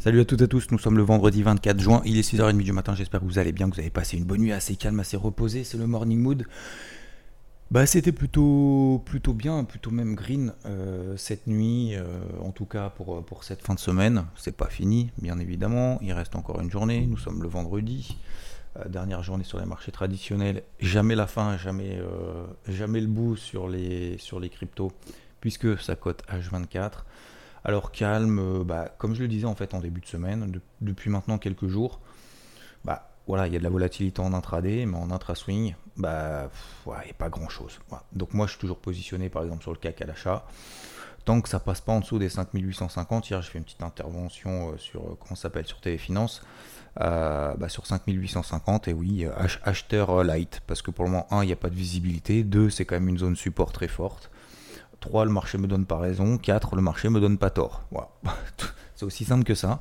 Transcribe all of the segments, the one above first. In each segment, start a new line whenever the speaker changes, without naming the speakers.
Salut à toutes et à tous, nous sommes le vendredi 24 juin, il est 6h30 du matin, j'espère que vous allez bien, que vous avez passé une bonne nuit assez calme, assez reposée, c'est le morning mood. Bah c'était plutôt plutôt bien, plutôt même green euh, cette nuit, euh, en tout cas pour, cette fin de semaine. C'est pas fini, bien évidemment. Il reste encore une journée. Nous sommes le vendredi, euh, dernière journée sur les marchés traditionnels. Jamais la fin, jamais jamais le bout sur les sur les cryptos, puisque ça cote H24. Alors calme, bah, comme je le disais en fait en début de semaine, depuis maintenant quelques jours, bah voilà, il y a de la volatilité en intraday, mais en intra-swing, bah, il n'y a pas grand-chose. Donc moi, je suis toujours positionné, par exemple, sur le CAC à l'achat. Tant que ça passe pas en dessous des 5850, hier, j'ai fait une petite intervention euh, sur, euh, comment s'appelle, sur Téléfinance, euh, bah, sur 5850, et oui, acheteur light, parce que pour le moment, 1, il n'y a pas de visibilité, 2, c'est quand même une zone support très forte, 3, le marché me donne pas raison, 4, le marché me donne pas tort. Voilà. C'est aussi simple que ça.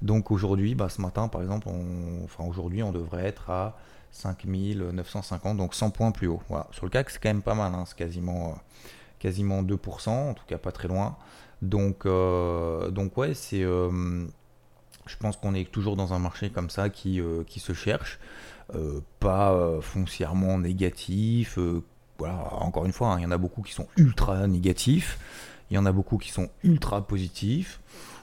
Donc aujourd'hui, bah, ce matin, par exemple, on, enfin aujourd'hui, on devrait être à 5950, donc 100 points plus haut. Voilà. Sur le CAC, c'est quand même pas mal, hein. c'est quasiment, quasiment 2%, en tout cas pas très loin. Donc, euh, donc ouais, c'est, euh, je pense qu'on est toujours dans un marché comme ça qui, euh, qui se cherche, pas foncièrement négatif. Voilà, encore une fois, hein, il y en a beaucoup qui sont ultra négatifs, il y en a beaucoup qui sont ultra positifs.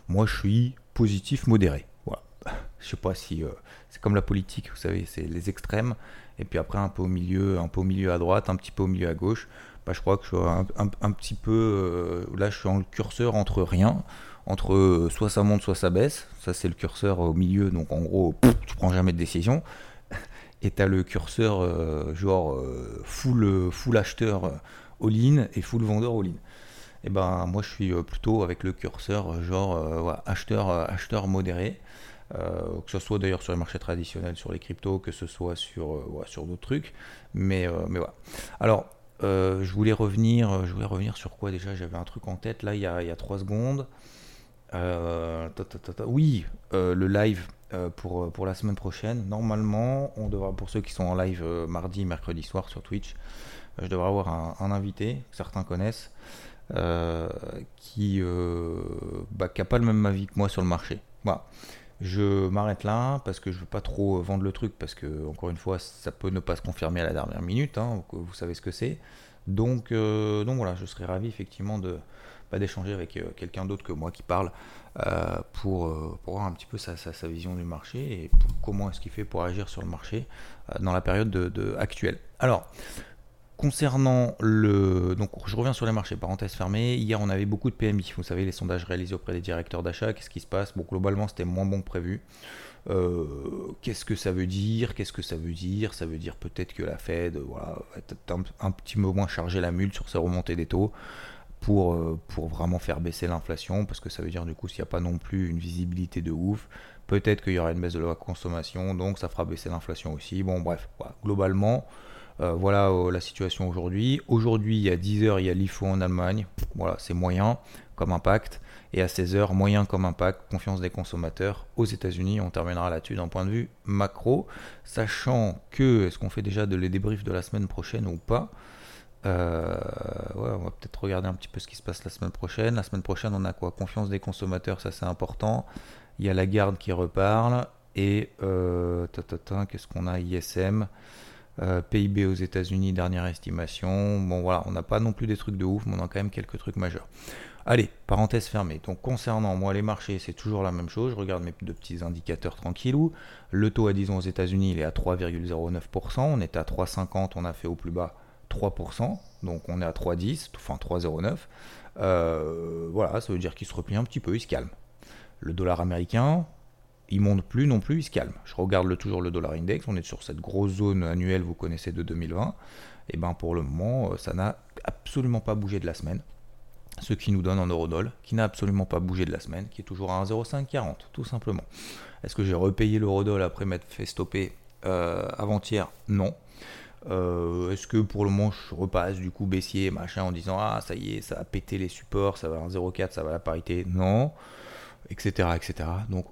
Moi, je suis positif modéré. Voilà. Je sais pas si euh, c'est comme la politique, vous savez, c'est les extrêmes, et puis après un peu au milieu, un peu au milieu à droite, un petit peu au milieu à gauche. Bah, je crois que je suis un, petit peu, euh, là, je suis en curseur entre rien, entre euh, soit ça monte, soit ça baisse. Ça, c'est le curseur au milieu, donc en gros, tu prends jamais de décision. Et tu as le curseur genre full, full acheteur all-in et full vendeur all-in et eh ben moi je suis euh, plutôt avec le curseur euh, genre euh, acheteur, acheteur modéré. que ce soit d'ailleurs sur les marchés traditionnels, sur les cryptos, que ce soit sur, sur d'autres trucs. Mais, mais voilà. Alors, je voulais revenir, je voulais revenir sur quoi déjà? J'avais un truc en tête là il y a, il y a 3 secondes. oui, le live pour, pour la semaine prochaine. Normalement, on devra, pour ceux qui sont en live mardi, mercredi soir sur Twitch, je devrais avoir un, invité certains connaissent. Euh, qui n'a euh, bah, pas le même avis que moi sur le marché. Voilà. Je m'arrête là parce que je veux pas trop vendre le truc parce que encore une fois ça peut ne pas se confirmer à la dernière minute. Hein, vous savez ce que c'est. Donc, euh, donc voilà, je serais ravi effectivement de bah, d'échanger avec quelqu'un d'autre que moi qui parle pour, pour voir un petit peu sa, sa, vision du marché et comment est-ce qu'il fait pour agir sur le marché dans la période de, de actuelle. Alors, Concernant le. Donc, je reviens sur les marchés, parenthèse fermée. Hier, on avait beaucoup de PMI. Vous savez, les sondages réalisés auprès des directeurs d'achat. Qu'est-ce qui se passe? Bon, globalement, c'était moins bon que prévu. Euh, qu'est-ce que ça veut dire? Qu'est-ce que ça veut dire? Ça veut dire peut-être que la Fed voilà, va être un, petit peu moins charger la mule sur ses remontées des taux pour, euh, pour vraiment faire baisser l'inflation. Parce que ça veut dire, du coup, s'il n'y a pas non plus une visibilité de ouf, peut-être qu'il y aura une baisse de la consommation. Donc, ça fera baisser l'inflation aussi. Bon, bref, globalement. Euh, voilà euh, la situation aujourd'hui. Aujourd'hui, il y a 10h, il y a l'IFO en Allemagne. Voilà, c'est moyen comme impact. Et à 16h, moyen comme impact, confiance des consommateurs aux États-Unis. On terminera là-dessus d'un point de vue macro. Sachant que, est-ce qu'on fait déjà de les débriefs de la semaine prochaine ou pas? Euh, on va peut-être regarder un petit peu ce qui se passe la semaine prochaine. La semaine prochaine, on a quoi? Confiance des consommateurs, ça c'est important. Il y a la garde qui reparle. Et qu'est-ce qu'on a? ISM euh, PIB aux États-Unis, dernière estimation. Bon voilà, on n'a pas non plus des trucs de ouf, mais on a quand même quelques trucs majeurs. Allez, parenthèse fermée. Donc concernant moi les marchés, c'est toujours la même chose. Je regarde mes deux petits indicateurs tranquillou. Le taux à 10 ans aux États-Unis, il est à 3,09%. On est à 3,50, on a fait au plus bas 3%. Donc on est à 3,10, enfin 3,09. Euh, voilà, ça veut dire qu'il se replie un petit peu, il se calme. Le dollar américain, il monte plus non plus, il se calme. Je regarde toujours le dollar index, on est sur cette grosse zone annuelle, vous connaissez, de 2020. Et ben pour le moment, euh, ça n'a absolument pas bougé de la semaine. ce qui nous donne un eurodoll qui n'a absolument pas bougé de la semaine, qui est toujours à 1,0540, tout simplement. Est-ce que j'ai repayé l'eurodoll après m'être fait stopper euh, avant-hier? Non. Euh, est-ce que pour le moment je repasse du coup baissier machin en disant ah ça y est ça a pété les supports ça va à 0,4 ça va à la parité? Non etc etc donc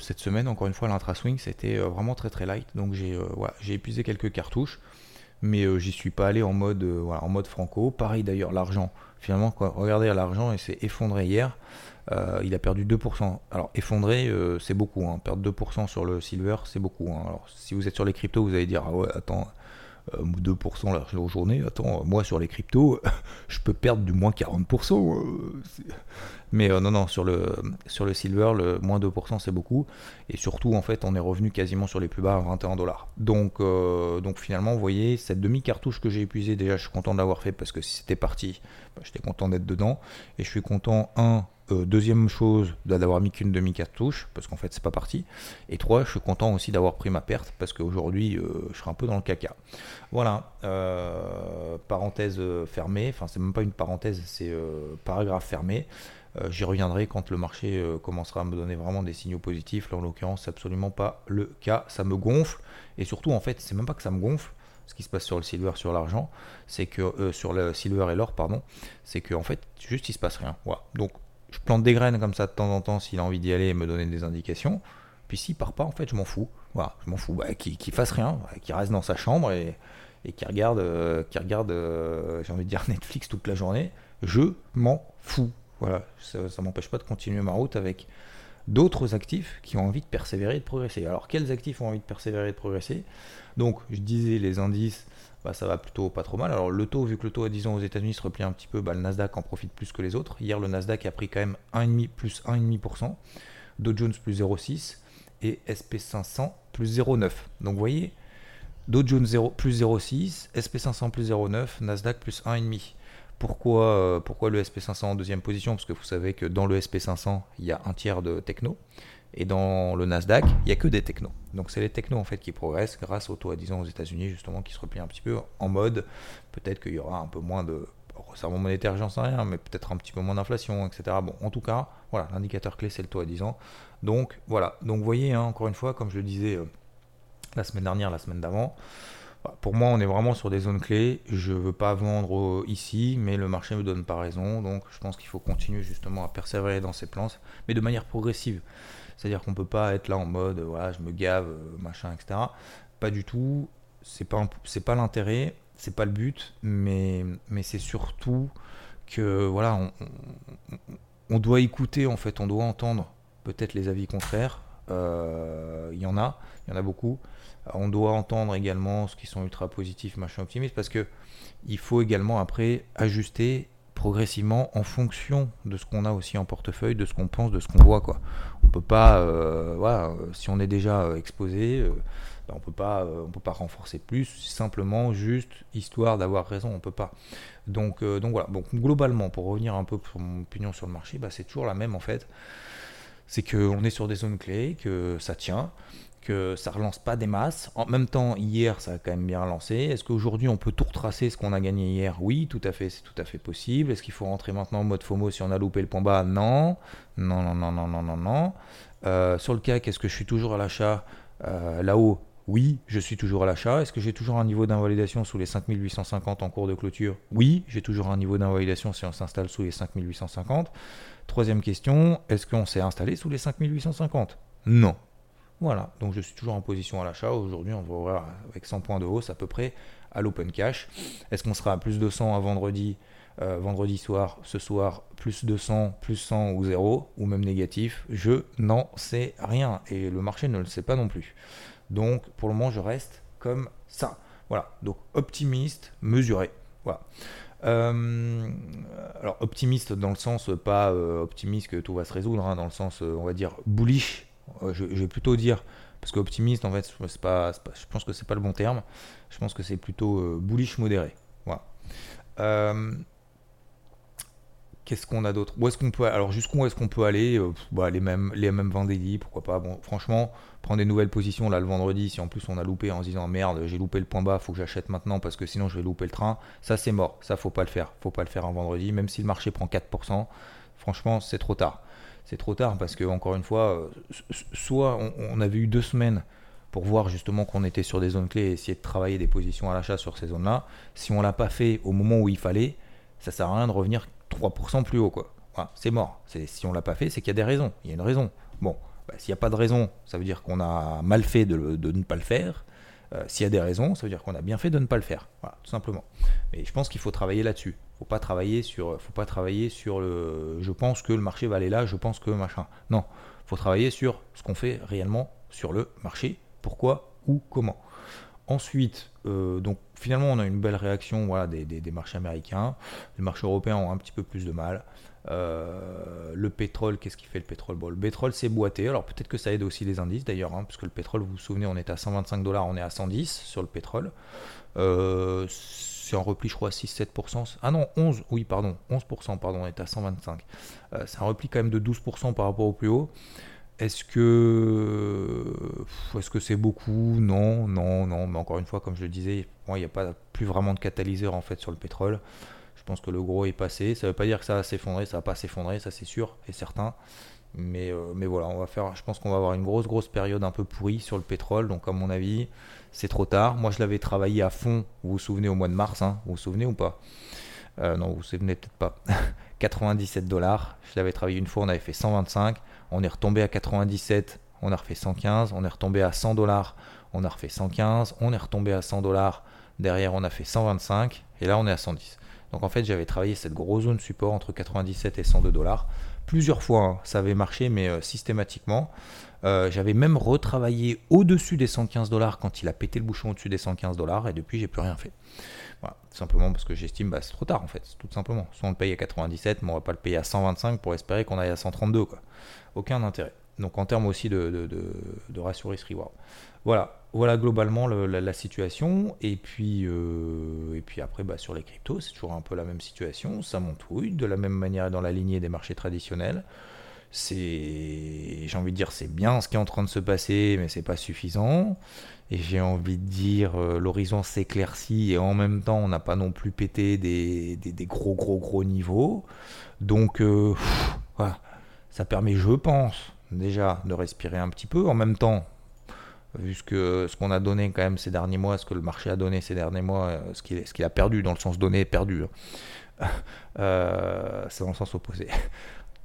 cette semaine encore une fois l'intra swing c'était euh, vraiment très très light donc j'ai j'ai épuisé quelques cartouches mais j'y suis pas allé en mode en mode franco pareil d'ailleurs l'argent finalement, regardez l'argent, il s'est effondré hier. Euh, il a perdu 2%. Alors, effondré, euh, c'est beaucoup. Hein. Perdre 2% sur le silver, c'est beaucoup. Hein. Alors, si vous êtes sur les cryptos, vous allez dire Ah ouais, attends, 2% euh, la journée, attends, moi sur les cryptos, je peux perdre du moins 40%. Mais non, non, sur le, sur le silver, le moins 2%, c'est beaucoup. Et surtout, en fait, on est revenu quasiment sur les plus bas à 21 dollars. Donc, donc finalement, vous voyez, cette demi-cartouche que j'ai épuisée, déjà, je suis content de l'avoir fait parce que si c'était parti, bah, j'étais content d'être dedans. Et je suis content, un, euh, deuxième chose, d'avoir mis qu'une demi-cartouche, parce qu'en fait, c'est pas parti. Et trois, je suis content aussi d'avoir pris ma perte, parce qu'aujourd'hui, euh, je serai un peu dans le caca. Voilà, euh, parenthèse fermée, enfin, c'est même pas une parenthèse, c'est paragraphe fermé. J'y reviendrai quand le marché commencera à me donner vraiment des signaux positifs. Là, en l'occurrence, c'est absolument pas le cas. Ça me gonfle. Et surtout, en fait, c'est même pas que ça me gonfle ce qui se passe sur le silver, sur l'argent, c'est que sur le silver et l'or, pardon, c'est que en fait, juste il se passe rien. Voilà. Donc, je plante des graines comme ça de temps en temps s'il a envie d'y aller et me donner des indications. Puis s'il part pas, en fait, je m'en fous. Voilà, je m'en fous. Bah, qu'il fasse rien, qu'il reste dans sa chambre et, et qu'il regarde, euh, regarde euh, j'ai envie de dire Netflix toute la journée. Je m'en fous. Voilà, ça, ne m'empêche pas de continuer ma route avec d'autres actifs qui ont envie de persévérer et de progresser. Alors, quels actifs ont envie de persévérer et de progresser? Donc, je disais, les indices, bah, ça va plutôt pas trop mal. Alors, le taux, vu que le taux à 10 ans aux États-Unis se replie un petit peu, bah, le Nasdaq en profite plus que les autres. Hier, le Nasdaq a pris quand même 1,5 plus 1,5%, Dow Jones plus 0,6 et SP500 plus 0,9. Donc, vous voyez, Dow Jones 0, plus 0,6, SP500 plus 0,9, Nasdaq plus 1,5. Pourquoi, euh, pourquoi le SP500 en deuxième position? Parce que vous savez que dans le SP500, il y a un tiers de techno. Et dans le Nasdaq, il n'y a que des technos. Donc c'est les technos en fait qui progressent grâce au taux à 10 ans aux États-Unis justement qui se replient un petit peu en mode peut-être qu'il y aura un peu moins de resserrement monétaire, j'en sais rien, mais peut-être un petit peu moins d'inflation, etc. Bon, en tout cas, voilà, l'indicateur clé c'est le taux à 10 ans. Donc voilà, donc vous voyez, hein, encore une fois, comme je le disais euh, la semaine dernière, la semaine d'avant, pour moi, on est vraiment sur des zones clés. Je ne veux pas vendre ici, mais le marché ne me donne pas raison. Donc, je pense qu'il faut continuer justement à persévérer dans ces plans, mais de manière progressive. C'est-à-dire qu'on peut pas être là en mode, voilà, je me gave, euh, machin, etc. Pas du tout. C'est pas, pas l'intérêt, c'est pas le but, mais, mais c'est surtout que, voilà, on, doit écouter, en fait, on doit entendre peut-être les avis contraires. Euh, il y en a, il y en a beaucoup. On doit entendre également ce qui sont ultra positifs, machin optimiste, parce que il faut également après ajuster progressivement en fonction de ce qu'on a aussi en portefeuille, de ce qu'on pense, de ce qu'on voit. Quoi. On peut pas, euh, voilà, euh, si on est déjà euh, exposé, ben, on peut peut pas renforcer plus, simplement juste histoire d'avoir raison, on peut pas. Donc, donc voilà. Globalement, pour revenir un peu sur mon opinion sur le marché, bah, c'est toujours la même en fait. C'est qu'on est sur des zones clés, que ça tient, que ça relance pas des masses. En même temps, hier, ça a quand même bien lancé. Est-ce qu'aujourd'hui, on peut tout retracer ce qu'on a gagné hier? Oui, tout à fait, c'est tout à fait possible. Est-ce qu'il faut rentrer maintenant en mode FOMO si on a loupé le point bas? Non. Non, non, non, non, non, non, non. Euh, sur le CAC, est-ce que je suis toujours à l'achat? Euh, là-haut oui, je suis toujours à l'achat. Est-ce que j'ai toujours un niveau d'invalidation sous les 5850 en cours de clôture? Oui, j'ai toujours un niveau d'invalidation si on s'installe sous les 5850. Troisième question, est-ce qu'on s'est installé sous les 5850 Non, voilà, donc je suis toujours en position à l'achat. Aujourd'hui, on va ouvrir avec 100 points de hausse à peu près à l'open cash. Est-ce qu'on sera à plus de 100 à vendredi, euh, vendredi soir, ce soir, plus de 100, plus 100 ou 0, ou même négatif? Je n'en sais rien. Et le marché ne le sait pas non plus. Donc pour le moment, je reste comme ça. Voilà, donc optimiste, mesuré. Voilà. Euh, alors optimiste dans le sens pas euh, optimiste que tout va se résoudre, hein, dans le sens on va dire bullish je, vais plutôt dire, parce qu'optimiste, en fait, pas, je pense que c'est pas le bon terme. Je pense que c'est plutôt euh, bullish modéré. Voilà. Euh, Qu'est-ce qu'on a d'autre? Où est-ce qu'on peut alors jusqu'où est-ce qu'on peut aller? Euh, bah, les mêmes les mêmes vendredis, pourquoi pas? Bon, franchement, prendre des nouvelles positions là le vendredi, si en plus on a loupé en se disant merde, j'ai loupé le point bas, faut que j'achète maintenant parce que sinon je vais louper le train, ça c'est mort, ça faut pas le faire, faut pas le faire un vendredi, même si le marché prend 4%, franchement c'est trop tard. C'est trop tard parce que encore une fois, euh, soit on, avait eu deux semaines pour voir justement qu'on était sur des zones clés et essayer de travailler des positions à l'achat sur ces zones-là. Si on l'a pas fait au moment où il fallait, ça sert à rien de revenir 3% plus haut, quoi. c'est mort. Si on l'a pas fait, c'est qu'il y a des raisons. Il y a une raison. Bon, bah, s'il n'y a pas de raison, ça veut dire qu'on a mal fait de, ne pas le faire. Euh, s'il y a des raisons, ça veut dire qu'on a bien fait de ne pas le faire. Voilà, tout simplement. Mais je pense qu'il faut travailler là-dessus. Faut pas faut pas travailler sur le. Je pense que le marché va aller là. Je pense que machin. Non, faut travailler sur ce qu'on fait réellement sur le marché. Pourquoi ou comment. Ensuite, euh, donc finalement, on a une belle réaction voilà, des, marchés américains. Les marchés européens ont un petit peu plus de mal. Euh, le pétrole, qu'est-ce qui fait le pétrole? Le pétrole, c'est boité. Alors peut-être que ça aide aussi les indices d'ailleurs, hein, parce le pétrole, vous vous souvenez, on est à 125 dollars, on est à 110 sur le pétrole. Euh, c'est en repli, je crois, 6-7%. Ah non, 11, oui, pardon, 11%, pardon, on est à 125. c'est un repli quand même de 12% par rapport au plus haut. Est-ce que est-ce que c'est beaucoup? Non, non, non. Mais encore une fois, comme je le disais, il n'y a pas plus vraiment de catalyseur en fait sur le pétrole. Je pense que le gros est passé. Ça ne veut pas dire que ça va s'effondrer, ça va pas s'effondrer, ça c'est sûr et certain. Mais, euh, mais voilà, on va faire. Je pense qu'on va avoir une grosse grosse période un peu pourrie sur le pétrole. Donc à mon avis, c'est trop tard. Moi, je l'avais travaillé à fond. Vous vous souvenez au mois de mars hein Vous vous souvenez ou pas? Euh, Non, vous vous souvenez peut-être pas. 97 dollars. Je l'avais travaillé une fois, on avait fait 125 on est retombé à 97, on a refait 115, on est retombé à 100 dollars, on a refait 115, on est retombé à 100 dollars, derrière on a fait 125, et là on est à 110. Donc en fait j'avais travaillé cette grosse zone support entre 97 et 102 dollars. Plusieurs fois hein, ça avait marché, mais euh, systématiquement. Euh, j'avais même retravaillé au-dessus des 115 dollars quand il a pété le bouchon au-dessus des 115 dollars, et depuis j'ai plus rien fait. Voilà, simplement parce que j'estime bah, c'est trop tard en fait, tout simplement. Soit on le paye à 97, mais on va pas le payer à 125 pour espérer qu'on aille à 132 quoi aucun intérêt. Donc en termes aussi de, de, de, risk-reward. Voilà, voilà globalement la, situation. Et puis, euh, et puis après, bah, sur les cryptos, c'est toujours un peu la même situation. Ça montouille de la même manière dans la lignée des marchés traditionnels. C'est, j'ai envie de dire, c'est bien ce qui est en train de se passer, mais c'est pas suffisant. Et j'ai envie de dire, euh, l'horizon s'éclaircit et en même temps, on n'a pas non plus pété des, gros, gros, gros niveaux. Donc, euh, voilà ça permet, je pense, déjà de respirer un petit peu. En même temps, vu ce qu'on ce qu'on a donné quand même ces derniers mois, ce que le marché a donné ces derniers mois, euh, ce qu'il qu'il a perdu, dans le sens donné, perdu. Hein. Euh, c'est dans le sens opposé.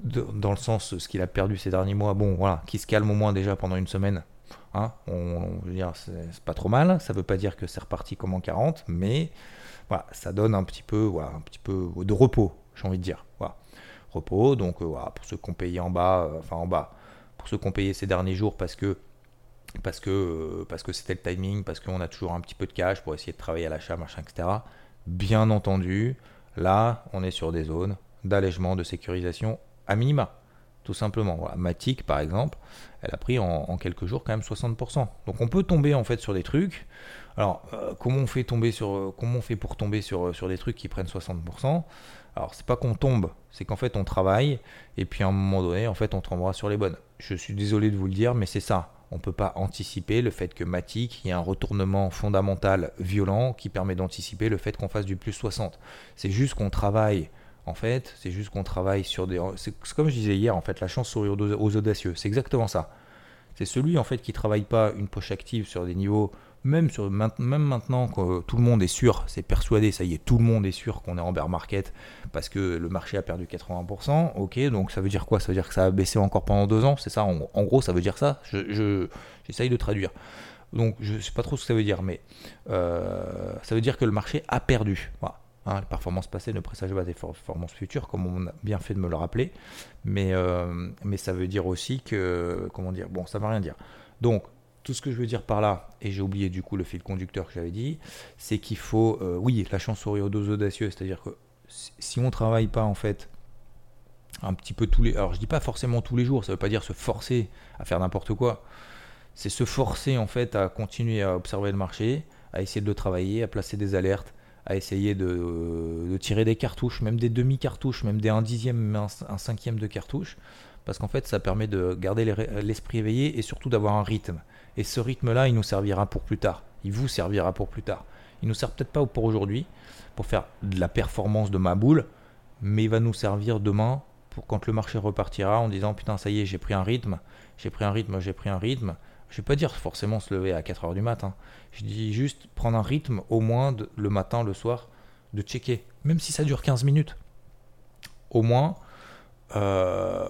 dans le sens ce qu'il a perdu ces derniers mois, bon voilà, qui se calme au moins déjà pendant une semaine. Hein, on, veut dire, c'est pas trop mal. Ça veut pas dire que c'est reparti comme en 40, mais voilà, ça donne un petit peu, voilà, un petit peu de repos, j'ai envie de dire. Voilà repos. Donc euh, voilà, pour ceux qui ont payé en bas, enfin en bas, pour ceux qui ont payé ces derniers jours parce que parce que euh, parce que c'était le timing, parce qu'on a toujours un petit peu de cash pour essayer de travailler à l'achat, machin, etc. Bien entendu, là, on est sur des zones d'allègement, de sécurisation à minima. Tout simplement. Voilà. Matic, par exemple, elle a pris en, quelques jours quand même 60%. Donc on peut tomber en fait sur des trucs. Alors, comment on fait tomber sur, comment on fait pour tomber sur, sur des trucs qui prennent 60% alors c'est pas qu'on tombe, c'est qu'en fait on travaille et puis à un moment donné en fait on tombera sur les bonnes. Je suis désolé de vous le dire mais c'est ça. On ne peut pas anticiper le fait que Matic, il y a un retournement fondamental violent qui permet d'anticiper le fait qu'on fasse du plus 60. C'est juste qu'on travaille en fait, c'est juste qu'on travaille sur des. C'est comme je disais hier, en fait, la chance sourit aux audacieux. C'est exactement ça. C'est celui en fait qui travaille pas une poche active sur des niveaux même, sur, même maintenant que tout le monde est sûr, c'est persuadé, ça y est, tout le monde est sûr qu'on est en bear market parce que le marché a perdu 80%, ok, donc ça veut dire quoi? Ça veut dire que ça a baissé encore pendant deux ans, c'est ça? En, gros, ça veut dire ça? Je, J'essaye de traduire. Donc je sais pas trop ce que ça veut dire, mais euh, ça veut dire que le marché a perdu. Hein, les performances passées ne présagent pas des performances futures, comme on a bien fait de me le rappeler. Mais, euh, ça veut dire aussi que, comment dire, bon, ça ne veut rien dire. Donc, tout ce que je veux dire par là, et j'ai oublié du coup le fil conducteur que j'avais dit, c'est qu'il faut, euh, oui, la chance sourit aux audacieux, c'est-à-dire que si on travaille pas en fait un petit peu tous les, alors je dis pas forcément tous les jours, ça veut pas dire se forcer à faire n'importe quoi, c'est se forcer en fait à continuer à observer le marché, à essayer de le travailler, à placer des alertes, à essayer de, tirer des cartouches, même des demi-cartouches, même des un dixième, un, un cinquième de cartouche, parce qu'en fait ça permet de garder l'esprit éveillé et surtout d'avoir un rythme. Et ce rythme-là, il nous servira pour plus tard. Il vous servira pour plus tard. Il nous sert peut-être pas pour aujourd'hui, pour faire de la performance de ma boule, mais il va nous servir demain pour quand le marché repartira en disant putain ça y est j'ai pris un rythme, j'ai pris un rythme, j'ai pris un rythme. Je vais pas dire forcément se lever à 4h du matin. Je dis juste prendre un rythme au moins le matin, le soir, de checker. Même si ça dure 15 minutes. Au moins, euh,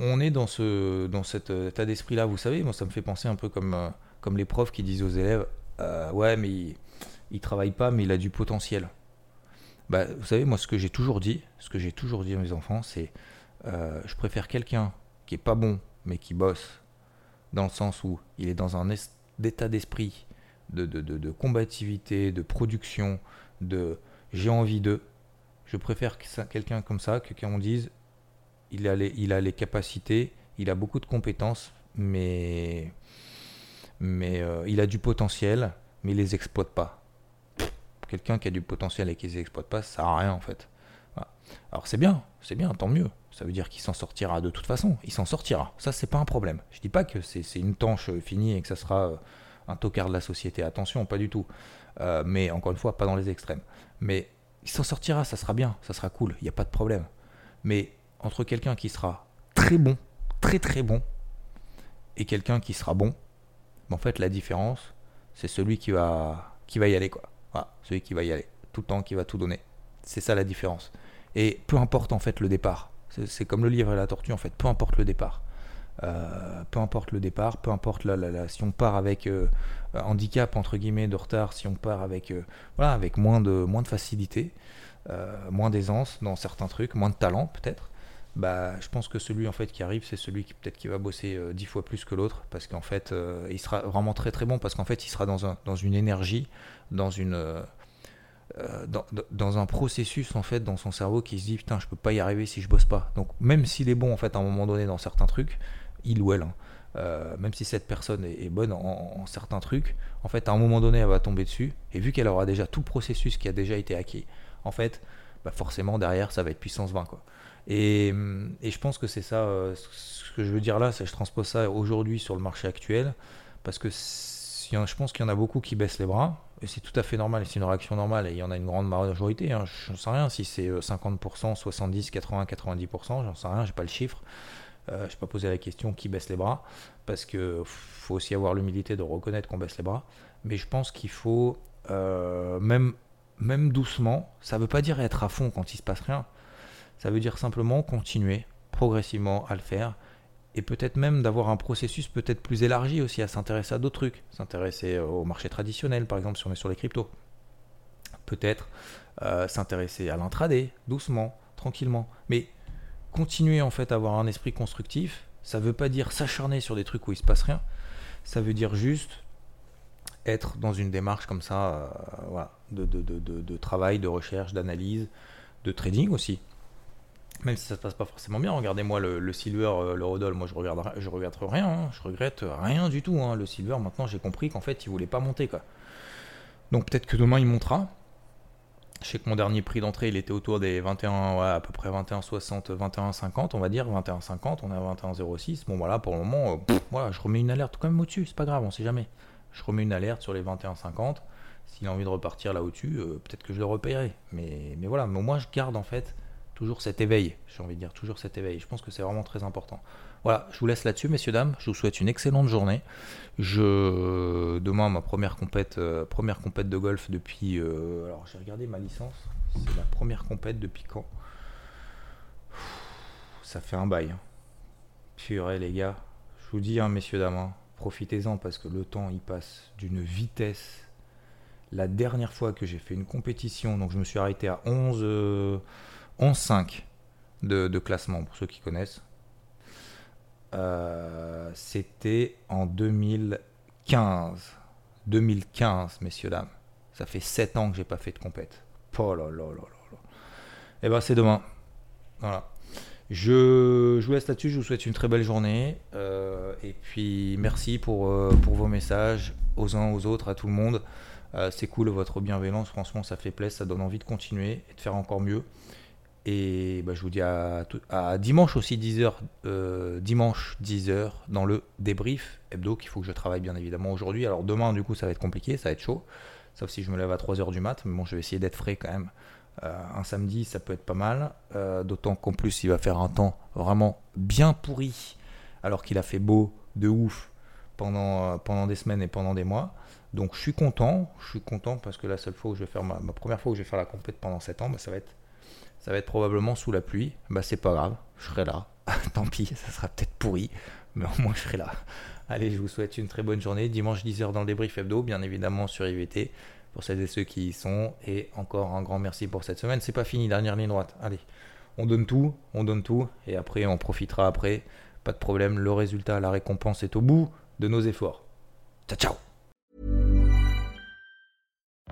on, est dans, ce, dans cet état d'esprit-là. Vous savez, moi ça me fait penser un peu comme, euh, comme les profs qui disent aux élèves, euh, ouais mais il, il travaille pas mais il a du potentiel. Bah, vous savez, moi, ce que j'ai toujours dit, ce que j'ai toujours dit à mes enfants, c'est euh, je préfère quelqu'un qui est pas bon, mais qui bosse, dans le sens où il est dans un état d'esprit de, combativité, de production, de j'ai envie de. Je préfère quelqu'un comme ça que qu'on dise il a, les, les capacités, il a beaucoup de compétences, mais, euh, il a du potentiel, mais il les exploite pas quelqu'un qui a du potentiel et qui ne l'exploite pas, ça sert rien en fait. Alors c'est bien, c'est bien, tant mieux. Ça veut dire qu'il s'en sortira de toute façon. Il s'en sortira. Ça, c'est pas un problème. Je dis pas que c'est une tanche finie et que ça sera euh, un tocard de la société. Attention, pas du tout. Euh, mais encore une fois, pas dans les extrêmes. Mais il s'en sortira, ça sera bien, ça sera cool, il n'y a pas de problème. Mais entre quelqu'un qui sera très bon, très très bon, et quelqu'un qui sera bon, en fait, la différence, c'est celui qui va, qui va y aller, quoi celui qui va y aller, tout le temps, qui va tout donner. C'est ça la différence. Et peu importe en fait le départ. C'est comme le livre et la tortue en fait, peu importe le départ. Euh, peu importe le départ, peu importe si on part avec euh, handicap entre guillemets de retard, si on part avec euh, voilà avec moins de moins de facilité, moins d'aisance dans certains trucs, moins de talent peut-être, bah je pense que celui en fait qui arrive c'est celui qui peut-être qui va bosser dix fois plus que l'autre parce qu'en fait il sera vraiment très très bon parce qu'en fait il sera dans un dans une énergie dans une euh, euh, dans, un processus en fait dans son cerveau qui se dit putain je peux pas y arriver si je bosse pas. Donc même s'il est bon en fait à un moment donné dans certains trucs il ou elle hein, euh, même si cette personne est, bonne en, certains trucs en fait à un moment donné elle va tomber dessus. Et vu qu'elle aura déjà tout le processus qui a déjà été acquis en fait bah forcément derrière ça va être puissance 20 quoi. Et, et je pense que c'est ça ce que je veux dire là c'est je transpose ça aujourd'hui sur le marché actuel parce que je pense qu'il y en a beaucoup qui baissent les bras, c'est tout à fait normal, c'est une réaction normale, et il y en a une grande majorité, hein, je ne sais rien si c'est 50%, 70%, 80%, 90%, j'en sais rien, j'ai pas le chiffre, euh, je n'ai pas posé la question qui baisse les bras, parce qu'il faut aussi avoir l'humilité de reconnaître qu'on baisse les bras, mais je pense qu'il faut, euh, même, même doucement, ça ne veut pas dire être à fond quand il se passe rien, ça veut dire simplement continuer progressivement à le faire, et peut-être même d'avoir un processus peut-être plus élargi aussi à s'intéresser à d'autres trucs, s'intéresser au marché traditionnel par exemple si on est sur les cryptos, peut-être euh, s'intéresser à l'intraday doucement, tranquillement, mais continuer en fait à avoir un esprit constructif, ça veut pas dire s'acharner sur des trucs où il se passe rien, ça veut dire juste être dans une démarche comme ça, euh, de travail, de recherche, d'analyse, de trading aussi même si ça se passe pas forcément bien, regardez-moi le, silver, euh, le rodol, moi je regarde, je regrette rien, hein. je regrette rien du tout. Hein. Le silver, maintenant j'ai compris qu'en fait il voulait pas monter quoi. Donc peut-être que demain il montera. Je sais que mon dernier prix d'entrée il était autour des 21, ouais, à peu près 21,60, 21,50 on va dire, 21,50, on est à 21,06. Bon voilà, pour le moment, euh, voilà, je remets une alerte quand même au-dessus, c'est pas grave, on sait jamais. Je remets une alerte sur les 21,50. S'il a envie de repartir là au-dessus, euh, peut-être que je le repayerai. Mais, mais voilà, mais moi je garde en fait toujours cet éveil, j'ai envie de dire, toujours cet éveil. Je pense que c'est vraiment très important. Voilà, je vous laisse là-dessus, messieurs, dames. Je vous souhaite une excellente journée. Je demain ma première compète, euh, première compète de golf depuis. Euh, alors j'ai regardé ma licence. C'est la première compète depuis quand? Ça fait un bail. Hein. Purée les gars, je vous dis, hein, messieurs dames, hein, profitez-en parce que le temps il passe d'une vitesse. La dernière fois que j'ai fait une compétition, donc je me suis arrêté à 11. 11-5 de, classement, pour ceux qui connaissent. Euh, c'était en 2015. 2015, messieurs, dames. Ça fait 7 ans que j'ai pas fait de compète. Oh là là là là. Et eh ben c'est demain. Voilà. Je, je, vous laisse là-dessus, je vous souhaite une très belle journée. Euh, et puis merci pour, euh, pour vos messages aux uns, aux autres, à tout le monde. c'est cool votre bienveillance, franchement ça fait plaisir, ça donne envie de continuer et de faire encore mieux. Et bah, je vous dis à, dimanche aussi 10h, euh, dimanche 10h dans le débrief hebdo qu'il faut que je travaille bien évidemment aujourd'hui. Alors demain du coup ça va être compliqué, ça va être chaud, sauf si je me lève à 3h du mat, mais bon je vais essayer d'être frais quand même. Euh, un samedi ça peut être pas mal, euh, d'autant qu'en plus il va faire un temps vraiment bien pourri alors qu'il a fait beau de ouf pendant, pendant des semaines et pendant des mois. Donc je suis content, je suis content parce que la seule fois où je vais faire ma, première fois où je vais faire la compète pendant 7 ans, bah, ça va être ça va être probablement sous la pluie. Bah c'est pas grave, je serai là. Tant pis, ça sera peut-être pourri, mais au moins je serai là. Allez, je vous souhaite une très bonne journée. Dimanche 10h dans le débrief hebdo, bien évidemment sur IVT, pour celles et ceux qui y sont. Et encore un grand merci pour cette semaine. C'est pas fini, dernière ligne droite. Allez, on donne tout, on donne tout, et après on profitera après. Pas de problème, le résultat, la récompense est au bout de nos efforts. Ciao, ciao